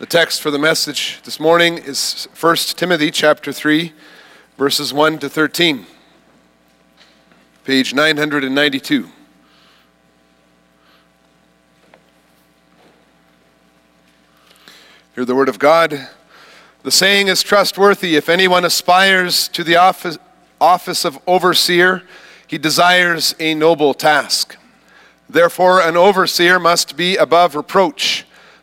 The text for the message this morning is 1 Timothy chapter 3 verses 1 to 13. Page 992. Hear the word of God. The saying is trustworthy. If anyone aspires to the office, office of overseer, he desires a noble task. Therefore, an overseer must be above reproach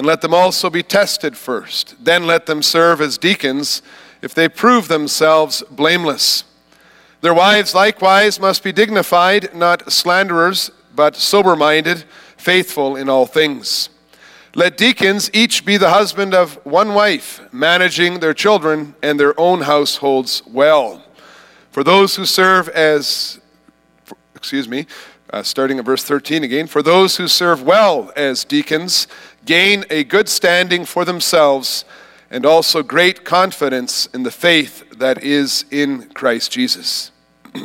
and let them also be tested first. Then let them serve as deacons if they prove themselves blameless. Their wives likewise must be dignified, not slanderers, but sober minded, faithful in all things. Let deacons each be the husband of one wife, managing their children and their own households well. For those who serve as, excuse me, uh, starting at verse 13 again, for those who serve well as deacons, gain a good standing for themselves and also great confidence in the faith that is in Christ Jesus.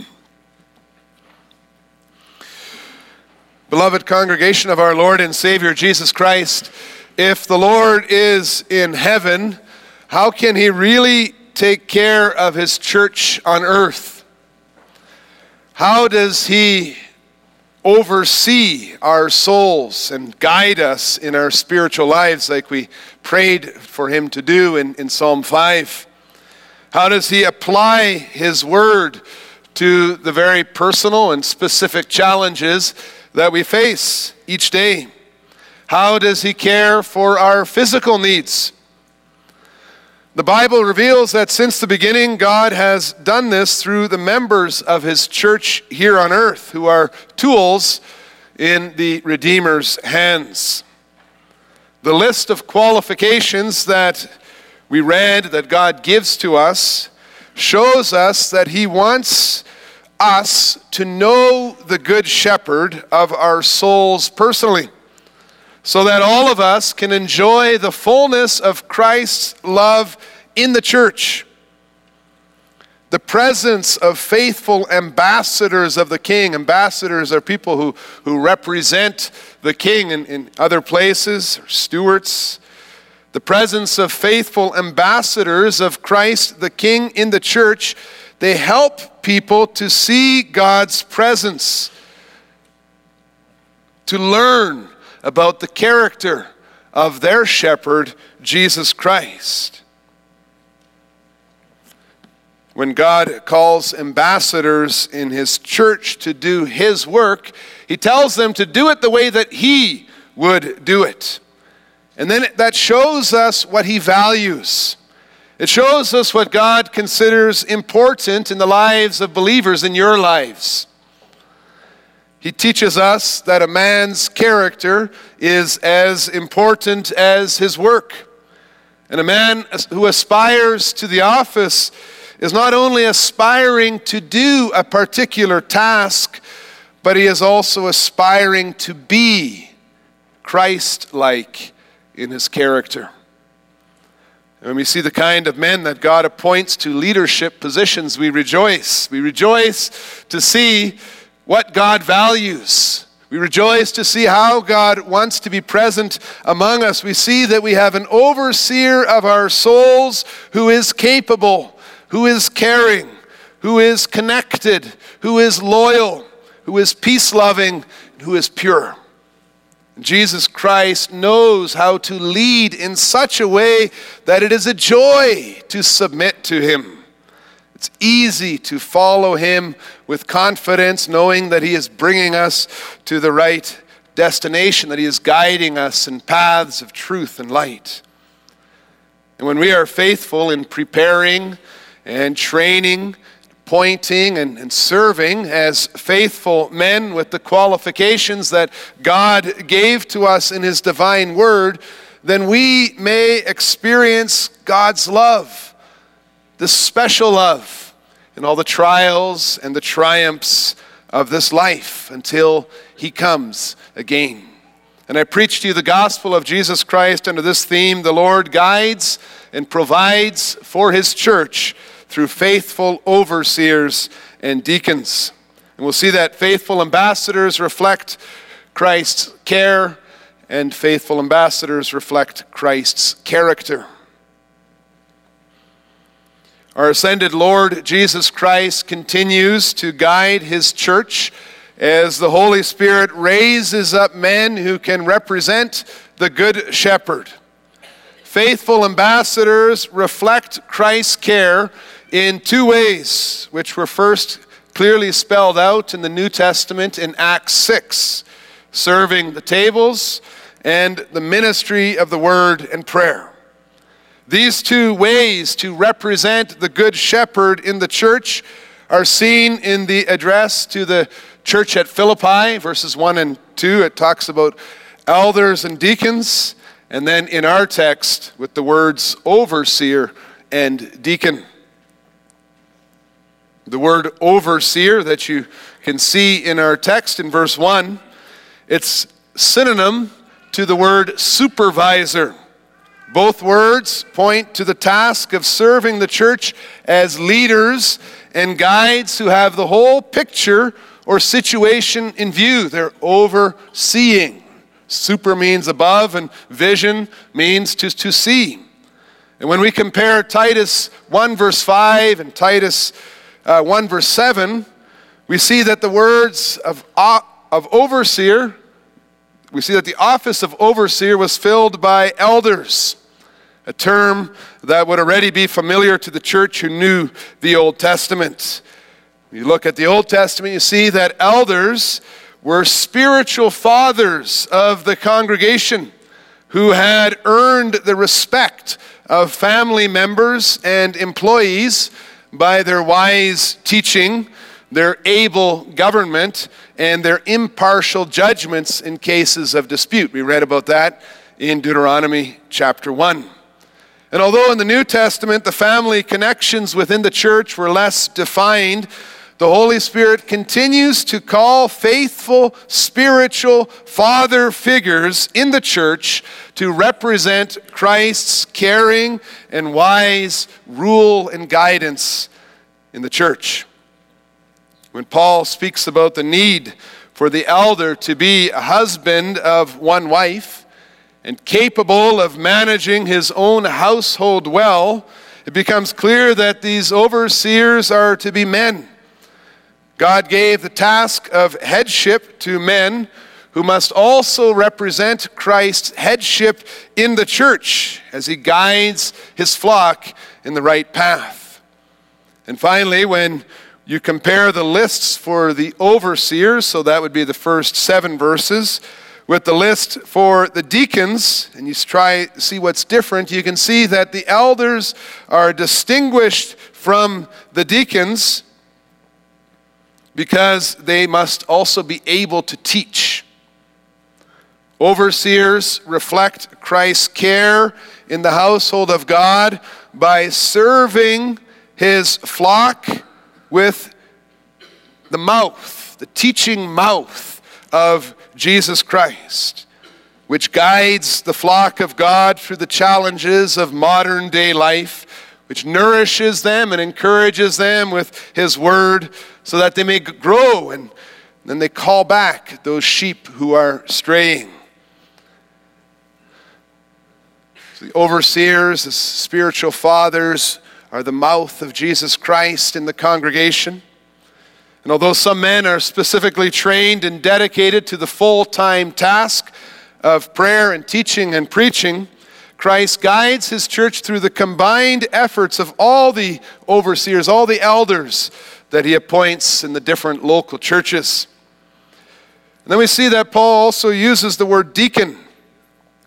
Beloved congregation of our Lord and Savior Jesus Christ, if the Lord is in heaven, how can he really take care of his church on earth? How does he oversee our souls and guide us in our spiritual lives, like we prayed for him to do in, in Psalm 5? How does he apply his word to the very personal and specific challenges that we face each day? How does he care for our physical needs? The Bible reveals that since the beginning, God has done this through the members of his church here on earth, who are tools in the Redeemer's hands. The list of qualifications that we read that God gives to us shows us that he wants us to know the Good Shepherd of our souls personally so that all of us can enjoy the fullness of Christ's love in the church. The presence of faithful ambassadors of the king. Ambassadors are people who, who represent the king in, in other places, stewards. The presence of faithful ambassadors of Christ the king in the church, they help people to see God's presence, to learn about the character of their shepherd, Jesus Christ. When God calls ambassadors in his church to do his work, he tells them to do it the way that he would do it. And then that shows us what he values. It shows us what God considers important in the lives of believers in your lives. He teaches us that a man's character is as important as his work. And a man who aspires to the office is not only aspiring to do a particular task, but he is also aspiring to be Christ like in his character. When we see the kind of men that God appoints to leadership positions, we rejoice. We rejoice to see what God values. We rejoice to see how God wants to be present among us. We see that we have an overseer of our souls who is capable, who is caring, who is connected, who is loyal, who is peace loving, who is pure. Jesus Christ knows how to lead in such a way that it is a joy to submit to Him. It's easy to follow Him with confidence, knowing that He is bringing us to the right destination, that He is guiding us in paths of truth and light. And when we are faithful in preparing and training pointing and, and, serving as faithful men with the qualifications that God gave to us in His divine word, then we may experience God's love, this special love, in all the trials and the triumphs of this life until He comes again. And I preach to you the gospel of Jesus Christ under this theme the Lord guides and provides for His church through faithful overseers and deacons. And we'll see that faithful ambassadors reflect Christ's care, and faithful ambassadors reflect Christ's character. Our ascended Lord Jesus Christ continues to guide his church as the Holy Spirit raises up men who can represent the Good Shepherd. Faithful ambassadors reflect Christ's care in two ways, which were first clearly spelled out in the New Testament in Acts 6 serving the tables and the ministry of the word and prayer. These two ways to represent the Good Shepherd in the church are seen in the address to the church at Philippi, verses 1 and 2. It talks about elders and deacons, and then in our text with the words overseer and deacon. The word overseer that you can see in our text in verse 1, it's synonym to the word supervisor. Both words point to the task of serving the church as leaders and guides who have the whole picture or situation in view. They're overseeing. Super means above, and vision means to, to see. And when we compare Titus 1, verse 5, and Titus uh, 1, verse 7, we see that the words of, uh, of overseer, we see that the office of overseer was filled by elders, a term that would already be familiar to the church who knew the Old Testament. You look at the Old Testament, you see that elders were spiritual fathers of the congregation who had earned the respect of family members and employees by their wise teaching, their able government, and their impartial judgments in cases of dispute. We read about that in Deuteronomy chapter 1. And although in the New Testament the family connections within the church were less defined, the Holy Spirit continues to call faithful spiritual father figures in the church to represent Christ's caring and wise rule and guidance in the church. When Paul speaks about the need for the elder to be a husband of one wife and capable of managing his own household well, it becomes clear that these overseers are to be men God gave the task of headship to men who must also represent Christ's headship in the church as he guides his flock in the right path. And finally, when you compare the lists for the overseers, so that would be the first seven verses, with the list for the deacons, and you try see what's different, you can see that the elders are distinguished from the deacons because they must also be able to teach. Overseers reflect Christ's care in the household of God by serving his flock with the mouth, the teaching mouth of Jesus Christ, which guides the flock of God through the challenges of modern day life, which nourishes them and encourages them with his word so that they may grow and then they call back those sheep who are straying. The overseers, the spiritual fathers, are the mouth of Jesus Christ in the congregation. And although some men are specifically trained and dedicated to the full time task of prayer and teaching and preaching, Christ guides his church through the combined efforts of all the overseers, all the elders that he appoints in the different local churches. And then we see that Paul also uses the word deacon.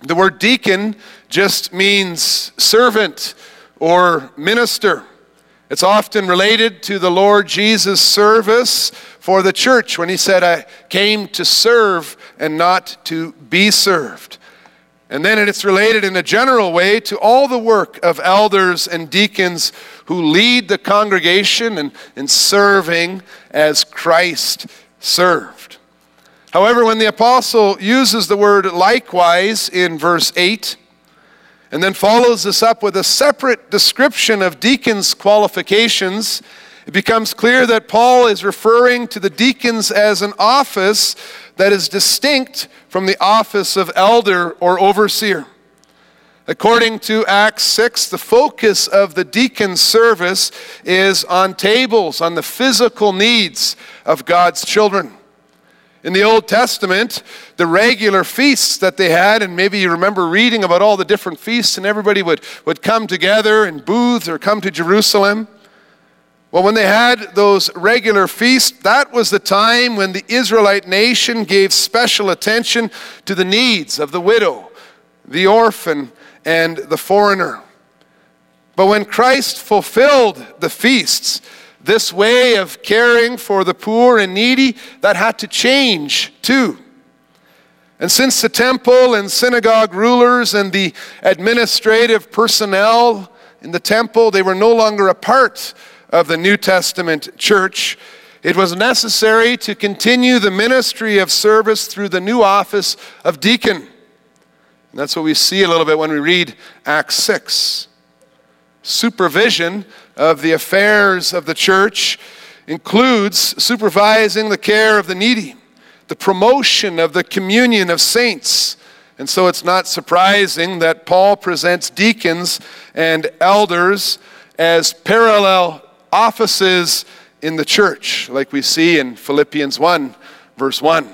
The word deacon just means servant or minister. It's often related to the Lord Jesus' service for the church when he said, I came to serve and not to be served. And then it's related in a general way to all the work of elders and deacons who lead the congregation in, in serving as Christ served. However, when the apostle uses the word likewise in verse 8, and then follows this up with a separate description of deacons' qualifications, it becomes clear that Paul is referring to the deacons as an office that is distinct from the office of elder or overseer. According to Acts 6, the focus of the deacon's service is on tables, on the physical needs of God's children. In the Old Testament, the regular feasts that they had, and maybe you remember reading about all the different feasts, and everybody would, would come together in booths or come to Jerusalem. Well, when they had those regular feasts, that was the time when the Israelite nation gave special attention to the needs of the widow, the orphan, and the foreigner. But when Christ fulfilled the feasts, this way of caring for the poor and needy, that had to change too. And since the temple and synagogue rulers and the administrative personnel in the temple, they were no longer a part of the New Testament church, it was necessary to continue the ministry of service through the new office of deacon. And that's what we see a little bit when we read Acts 6. Supervision of the affairs of the church includes supervising the care of the needy, the promotion of the communion of saints. And so it's not surprising that Paul presents deacons and elders as parallel offices in the church, like we see in Philippians 1, verse 1.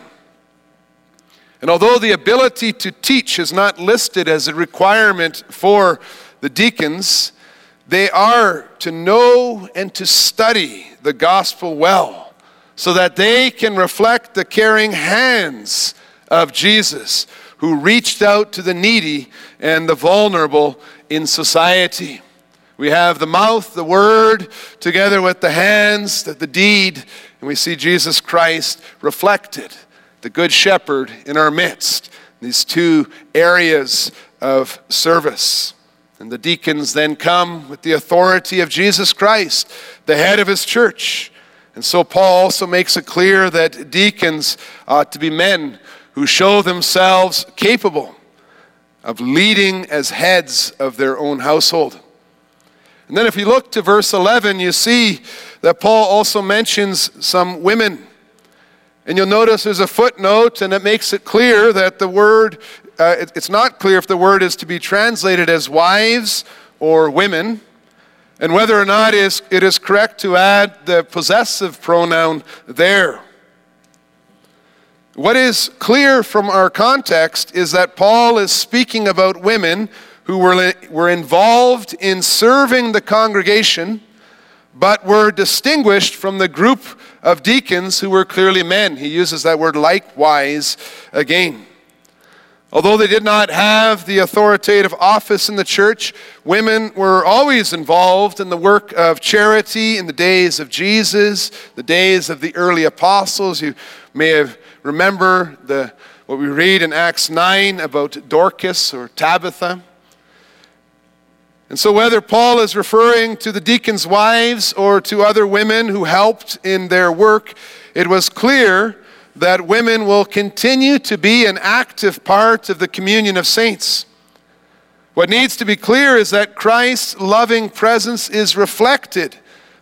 And although the ability to teach is not listed as a requirement for the deacons, they are to know and to study the gospel well so that they can reflect the caring hands of Jesus who reached out to the needy and the vulnerable in society. We have the mouth, the word, together with the hands, the, the deed, and we see Jesus Christ reflected, the Good Shepherd in our midst. These two areas of service. And the deacons then come with the authority of Jesus Christ, the head of his church. And so Paul also makes it clear that deacons ought to be men who show themselves capable of leading as heads of their own household. And then if you look to verse 11, you see that Paul also mentions some women. And you'll notice there's a footnote, and it makes it clear that the word, uh, it, it's not clear if the word is to be translated as wives or women, and whether or not it is correct to add the possessive pronoun there. What is clear from our context is that Paul is speaking about women who were, were involved in serving the congregation, but were distinguished from the group of deacons who were clearly men. He uses that word likewise again. Although they did not have the authoritative office in the church, women were always involved in the work of charity in the days of Jesus, the days of the early apostles. You may have remember the, what we read in Acts 9 about Dorcas or Tabitha. And so, whether Paul is referring to the deacons' wives or to other women who helped in their work, it was clear that women will continue to be an active part of the communion of saints. What needs to be clear is that Christ's loving presence is reflected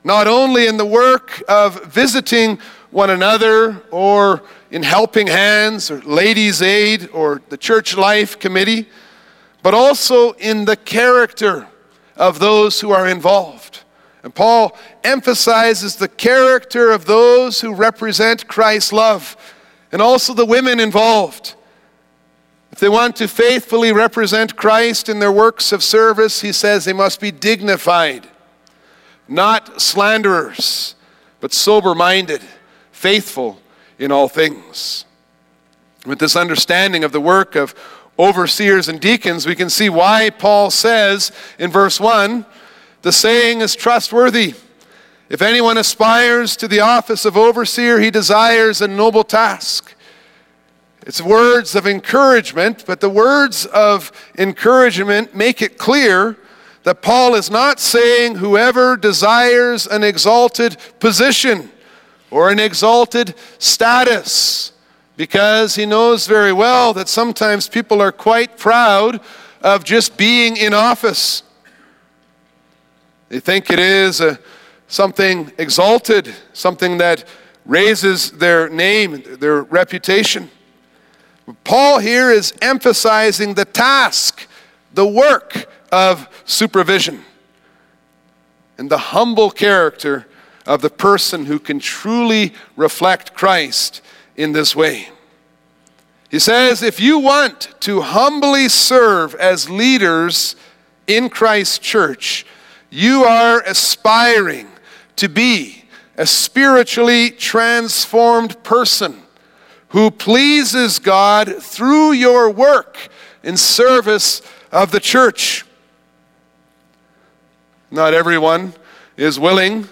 not only in the work of visiting one another or in helping hands or ladies' aid or the church life committee, but also in the character of those who are involved. And Paul emphasizes the character of those who represent Christ's love and also the women involved. If they want to faithfully represent Christ in their works of service, he says they must be dignified, not slanderers, but sober minded, faithful in all things. With this understanding of the work of overseers and deacons, we can see why Paul says in verse 1 the saying is trustworthy. If anyone aspires to the office of overseer, he desires a noble task. It's words of encouragement, but the words of encouragement make it clear that Paul is not saying whoever desires an exalted position or an exalted status, because he knows very well that sometimes people are quite proud of just being in office. They think it is a, something exalted, something that raises their name, their reputation. Paul here is emphasizing the task, the work of supervision, and the humble character of the person who can truly reflect Christ in this way. He says, if you want to humbly serve as leaders in Christ's church, you are aspiring to be a spiritually transformed person who pleases God through your work in service of the church. Not everyone is willing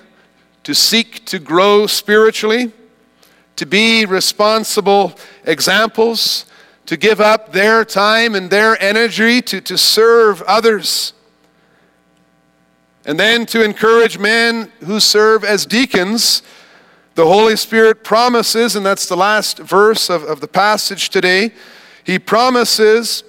to seek to grow spiritually, to be responsible examples, to give up their time and their energy to, to serve others. And then to encourage men who serve as deacons the Holy Spirit promises, and that's the last verse of, of the passage today, he promises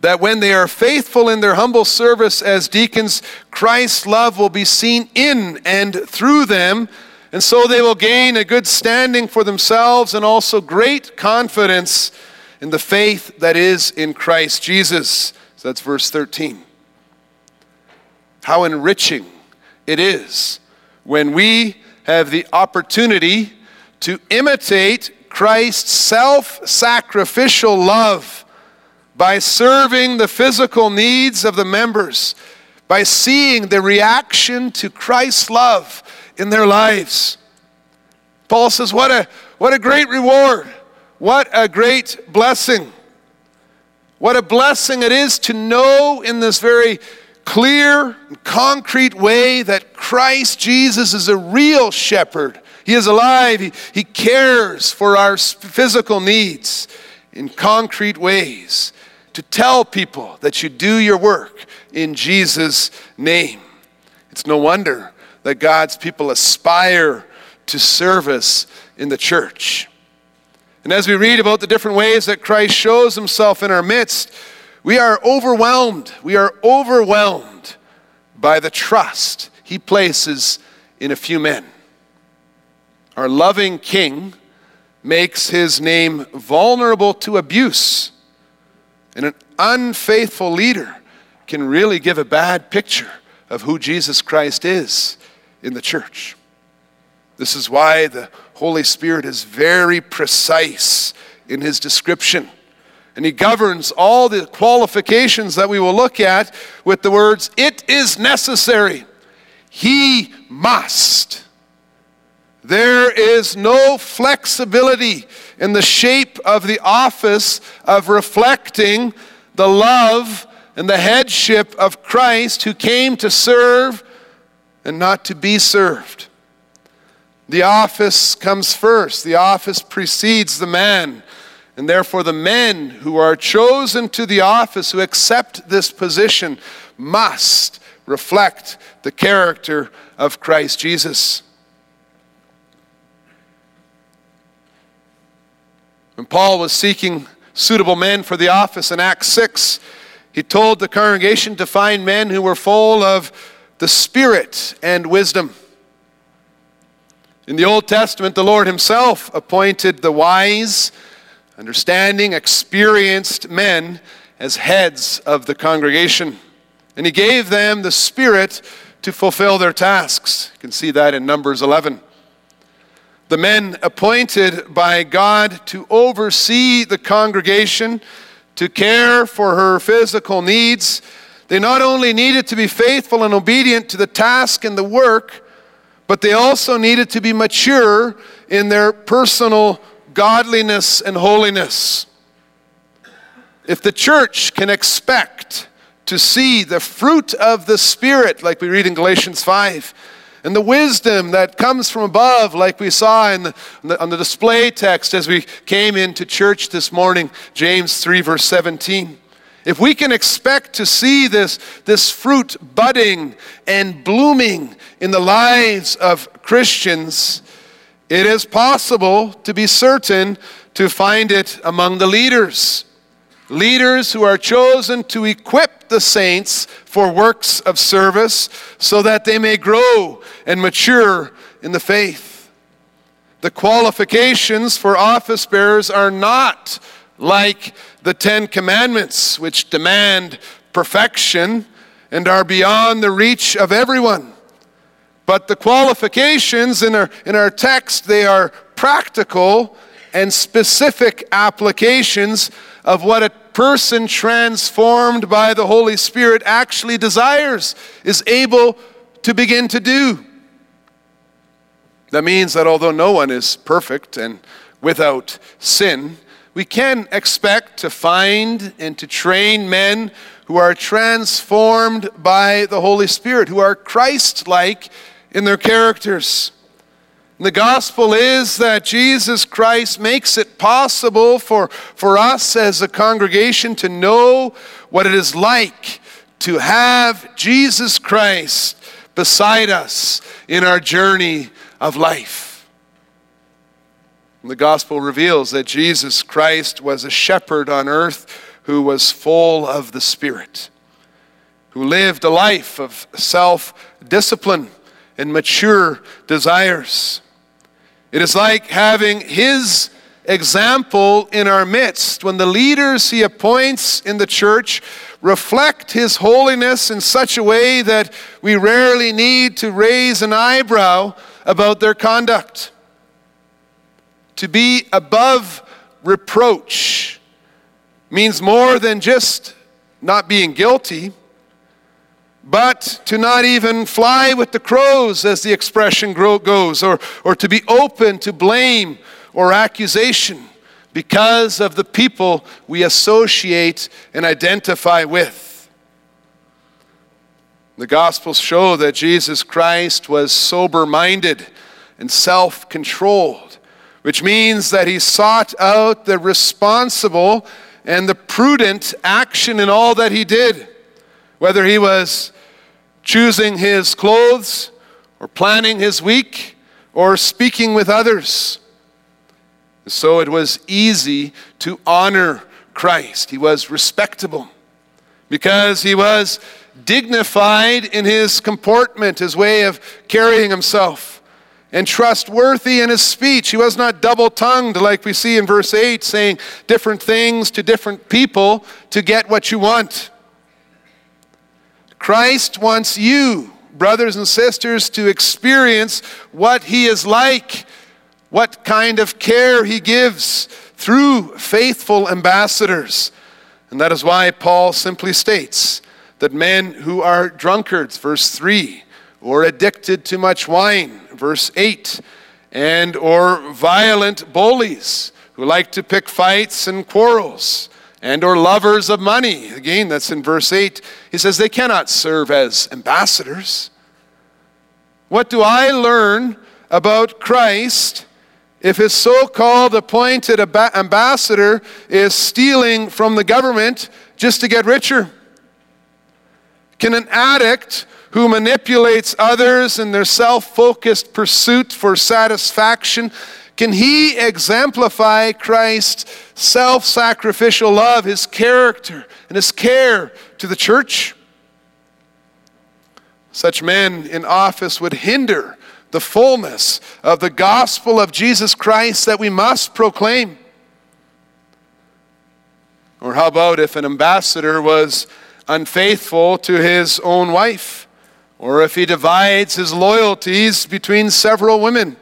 that when they are faithful in their humble service as deacons, Christ's love will be seen in and through them, and so they will gain a good standing for themselves and also great confidence in the faith that is in Christ Jesus. So that's verse 13. How enriching it is when we have the opportunity to imitate Christ's self sacrificial love by serving the physical needs of the members, by seeing the reaction to Christ's love in their lives. Paul says, What a, what a great reward! What a great blessing! What a blessing it is to know in this very clear and concrete way that Christ Jesus is a real shepherd. He is alive. He, he cares for our physical needs in concrete ways. To tell people that you do your work in Jesus' name. It's no wonder that God's people aspire to service in the church. And as we read about the different ways that Christ shows himself in our midst, we are overwhelmed. We are overwhelmed by the trust he places in a few men. Our loving king makes his name vulnerable to abuse. And an unfaithful leader can really give a bad picture of who Jesus Christ is in the church. This is why the Holy Spirit is very precise in his description and he governs all the qualifications that we will look at with the words, it is necessary. He must. There is no flexibility in the shape of the office of reflecting the love and the headship of Christ who came to serve and not to be served. The office comes first, the office precedes the man. And therefore, the men who are chosen to the office, who accept this position, must reflect the character of Christ Jesus. When Paul was seeking suitable men for the office in Acts 6, he told the congregation to find men who were full of the Spirit and wisdom. In the Old Testament, the Lord Himself appointed the wise understanding, experienced men as heads of the congregation. And he gave them the Spirit to fulfill their tasks. You can see that in Numbers 11. The men appointed by God to oversee the congregation, to care for her physical needs, they not only needed to be faithful and obedient to the task and the work, but they also needed to be mature in their personal godliness and holiness. If the church can expect to see the fruit of the Spirit, like we read in Galatians 5, and the wisdom that comes from above, like we saw in the, on, the, on the display text as we came into church this morning, James 3, verse 17. If we can expect to see this, this fruit budding and blooming in the lives of Christians, it is possible to be certain to find it among the leaders leaders who are chosen to equip the saints for works of service so that they may grow and mature in the faith. The qualifications for office bearers are not like the Ten Commandments, which demand perfection and are beyond the reach of everyone. But the qualifications in our, in our text, they are practical and specific applications of what a person transformed by the Holy Spirit actually desires, is able to begin to do. That means that although no one is perfect and without sin, we can expect to find and to train men who are transformed by the Holy Spirit, who are Christ like in their characters. The gospel is that Jesus Christ makes it possible for, for us as a congregation to know what it is like to have Jesus Christ beside us in our journey of life. The gospel reveals that Jesus Christ was a shepherd on earth who was full of the Spirit, who lived a life of self discipline and mature desires. It is like having His example in our midst when the leaders He appoints in the church reflect His holiness in such a way that we rarely need to raise an eyebrow about their conduct. To be above reproach means more than just not being guilty but to not even fly with the crows, as the expression goes, or, or to be open to blame or accusation because of the people we associate and identify with. The Gospels show that Jesus Christ was sober minded and self controlled, which means that he sought out the responsible and the prudent action in all that he did whether he was choosing his clothes or planning his week or speaking with others. So it was easy to honor Christ. He was respectable because he was dignified in his comportment, his way of carrying himself, and trustworthy in his speech. He was not double tongued like we see in verse 8, saying different things to different people to get what you want. Christ wants you, brothers and sisters, to experience what He is like, what kind of care He gives through faithful ambassadors. And that is why Paul simply states that men who are drunkards, verse 3, or addicted to much wine, verse 8, and or violent bullies who like to pick fights and quarrels, and or lovers of money. Again, that's in verse 8. He says they cannot serve as ambassadors. What do I learn about Christ if his so called appointed ambassador is stealing from the government just to get richer? Can an addict who manipulates others in their self focused pursuit for satisfaction can he exemplify Christ's self sacrificial love, his character, and his care to the church? Such men in office would hinder the fullness of the gospel of Jesus Christ that we must proclaim. Or how about if an ambassador was unfaithful to his own wife? Or if he divides his loyalties between several women?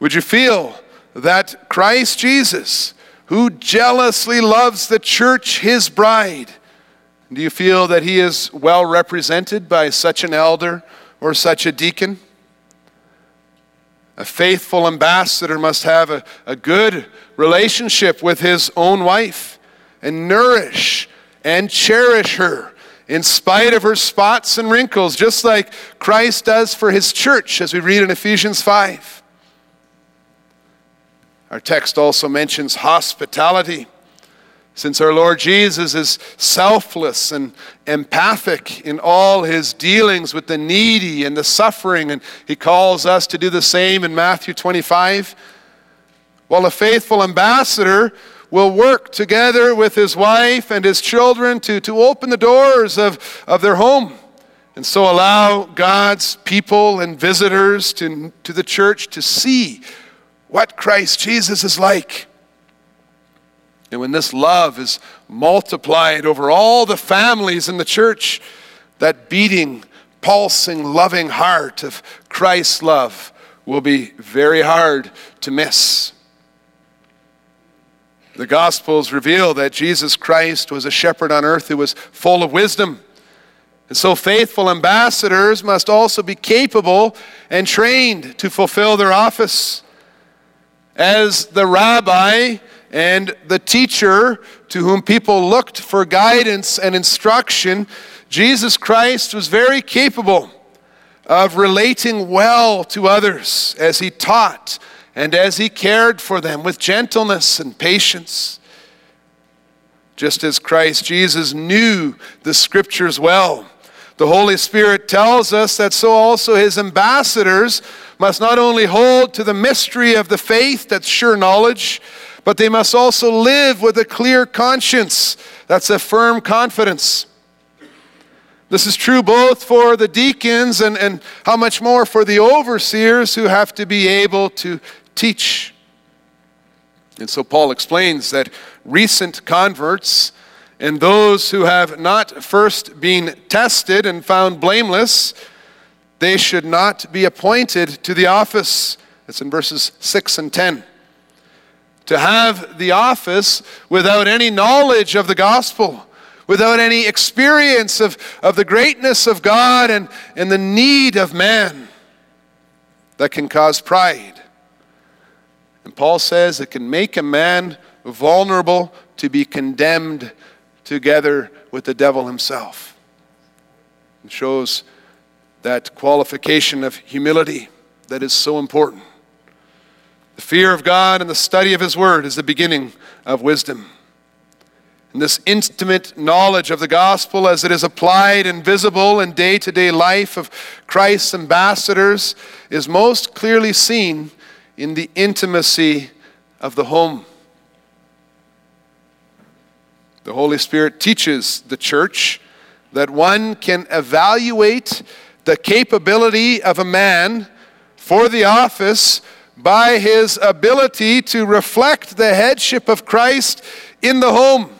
Would you feel that Christ Jesus, who jealously loves the church, his bride, do you feel that he is well represented by such an elder or such a deacon? A faithful ambassador must have a, a good relationship with his own wife and nourish and cherish her in spite of her spots and wrinkles, just like Christ does for his church, as we read in Ephesians 5. Our text also mentions hospitality. Since our Lord Jesus is selfless and empathic in all his dealings with the needy and the suffering, and he calls us to do the same in Matthew 25, while a faithful ambassador will work together with his wife and his children to, to open the doors of, of their home and so allow God's people and visitors to, to the church to see what Christ Jesus is like. And when this love is multiplied over all the families in the church, that beating, pulsing, loving heart of Christ's love will be very hard to miss. The Gospels reveal that Jesus Christ was a shepherd on earth who was full of wisdom. And so, faithful ambassadors must also be capable and trained to fulfill their office. As the rabbi and the teacher to whom people looked for guidance and instruction, Jesus Christ was very capable of relating well to others as he taught and as he cared for them with gentleness and patience. Just as Christ Jesus knew the scriptures well, the Holy Spirit tells us that so also his ambassadors must not only hold to the mystery of the faith, that's sure knowledge, but they must also live with a clear conscience. That's a firm confidence. This is true both for the deacons and, and how much more for the overseers who have to be able to teach. And so Paul explains that recent converts and those who have not first been tested and found blameless, they should not be appointed to the office. It's in verses 6 and 10 to have the office without any knowledge of the gospel, without any experience of, of the greatness of God and, and the need of man that can cause pride. And Paul says it can make a man vulnerable to be condemned together with the devil himself. It shows that qualification of humility that is so important. The fear of God and the study of His Word is the beginning of wisdom. And this intimate knowledge of the gospel as it is applied and visible in day to day life of Christ's ambassadors is most clearly seen in the intimacy of the home. The Holy Spirit teaches the church that one can evaluate the capability of a man for the office by his ability to reflect the headship of Christ in the home.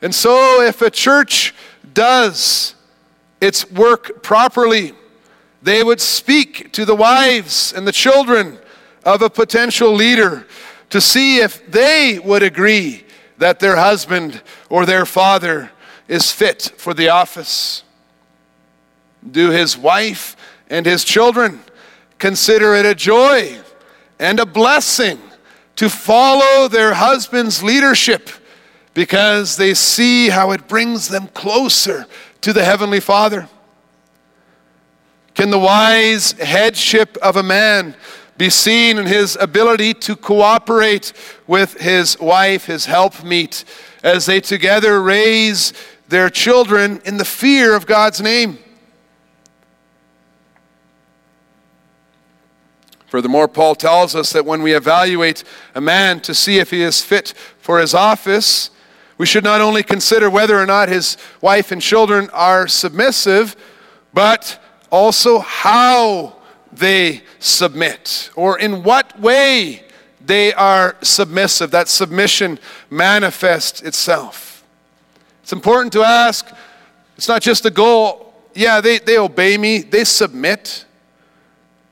And so, if a church does its work properly, they would speak to the wives and the children of a potential leader to see if they would agree that their husband or their father is fit for the office. Do his wife and his children consider it a joy and a blessing to follow their husband's leadership because they see how it brings them closer to the Heavenly Father. Can the wise headship of a man be seen in his ability to cooperate with his wife, his helpmeet, as they together raise their children in the fear of God's name? Furthermore, Paul tells us that when we evaluate a man to see if he is fit for his office, we should not only consider whether or not his wife and children are submissive, but also how they submit or in what way they are submissive. That submission manifests itself. It's important to ask, it's not just a goal, yeah, they, they obey me, they submit,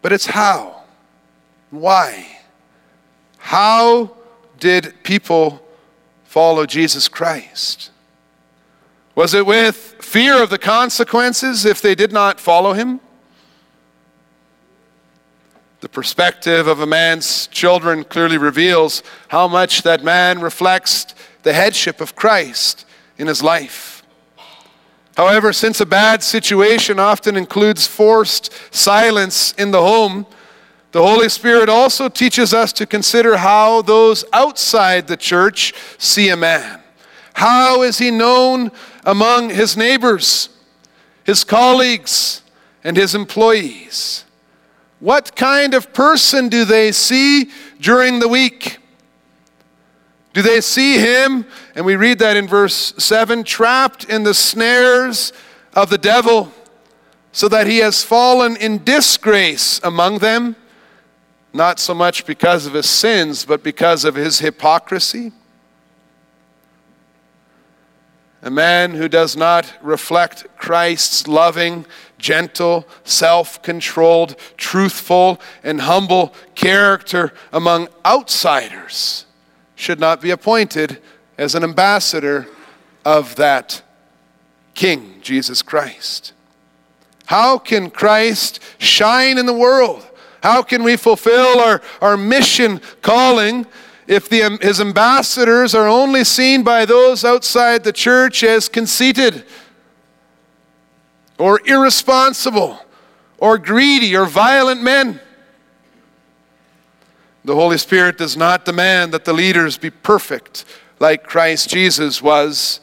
but it's how. Why? How did people follow Jesus Christ? Was it with fear of the consequences if they did not follow him? The perspective of a man's children clearly reveals how much that man reflects the headship of Christ in his life. However, since a bad situation often includes forced silence in the home, the Holy Spirit also teaches us to consider how those outside the church see a man. How is he known among his neighbors, his colleagues, and his employees? What kind of person do they see during the week? Do they see him, and we read that in verse 7, trapped in the snares of the devil, so that he has fallen in disgrace among them, not so much because of his sins, but because of his hypocrisy? A man who does not reflect Christ's loving, gentle, self controlled, truthful, and humble character among outsiders should not be appointed as an ambassador of that King, Jesus Christ. How can Christ shine in the world? How can we fulfill our, our mission calling if the, his ambassadors are only seen by those outside the church as conceited or irresponsible or greedy or violent men. The Holy Spirit does not demand that the leaders be perfect like Christ Jesus was,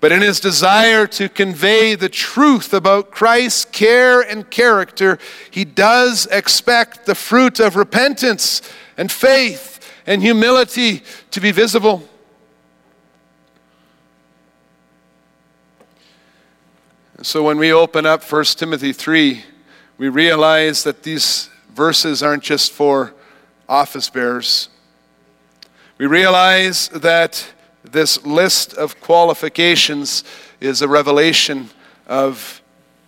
but in his desire to convey the truth about Christ's care and character, he does expect the fruit of repentance and faith and humility to be visible. So when we open up 1 Timothy 3, we realize that these verses aren't just for office bearers. We realize that this list of qualifications is a revelation of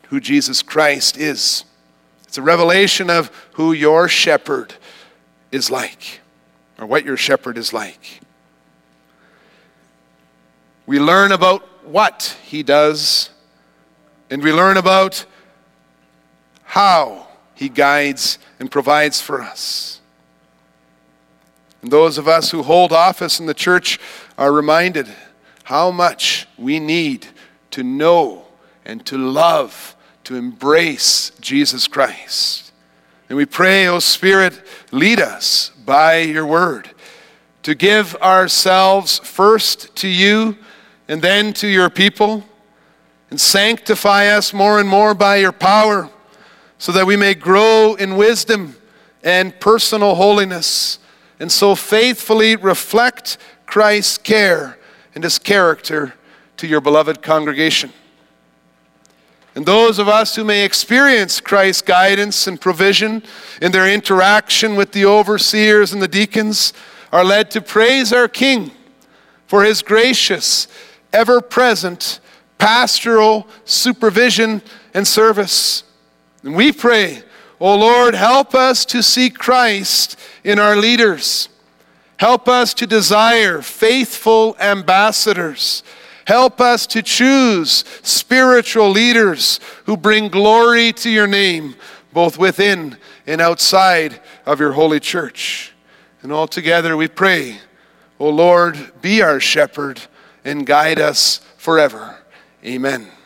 who Jesus Christ is. It's a revelation of who your shepherd is like or what your shepherd is like. We learn about what he does, and we learn about how he guides and provides for us. And those of us who hold office in the church are reminded how much we need to know and to love, to embrace Jesus Christ. And we pray, O Spirit, lead us by your word, to give ourselves first to you and then to your people, and sanctify us more and more by your power, so that we may grow in wisdom and personal holiness, and so faithfully reflect Christ's care and his character to your beloved congregation. And those of us who may experience Christ's guidance and provision in their interaction with the overseers and the deacons are led to praise our King for his gracious, ever present pastoral supervision and service. And we pray, O oh Lord, help us to see Christ in our leaders. Help us to desire faithful ambassadors Help us to choose spiritual leaders who bring glory to your name, both within and outside of your holy church. And all together we pray, O Lord, be our shepherd and guide us forever. Amen.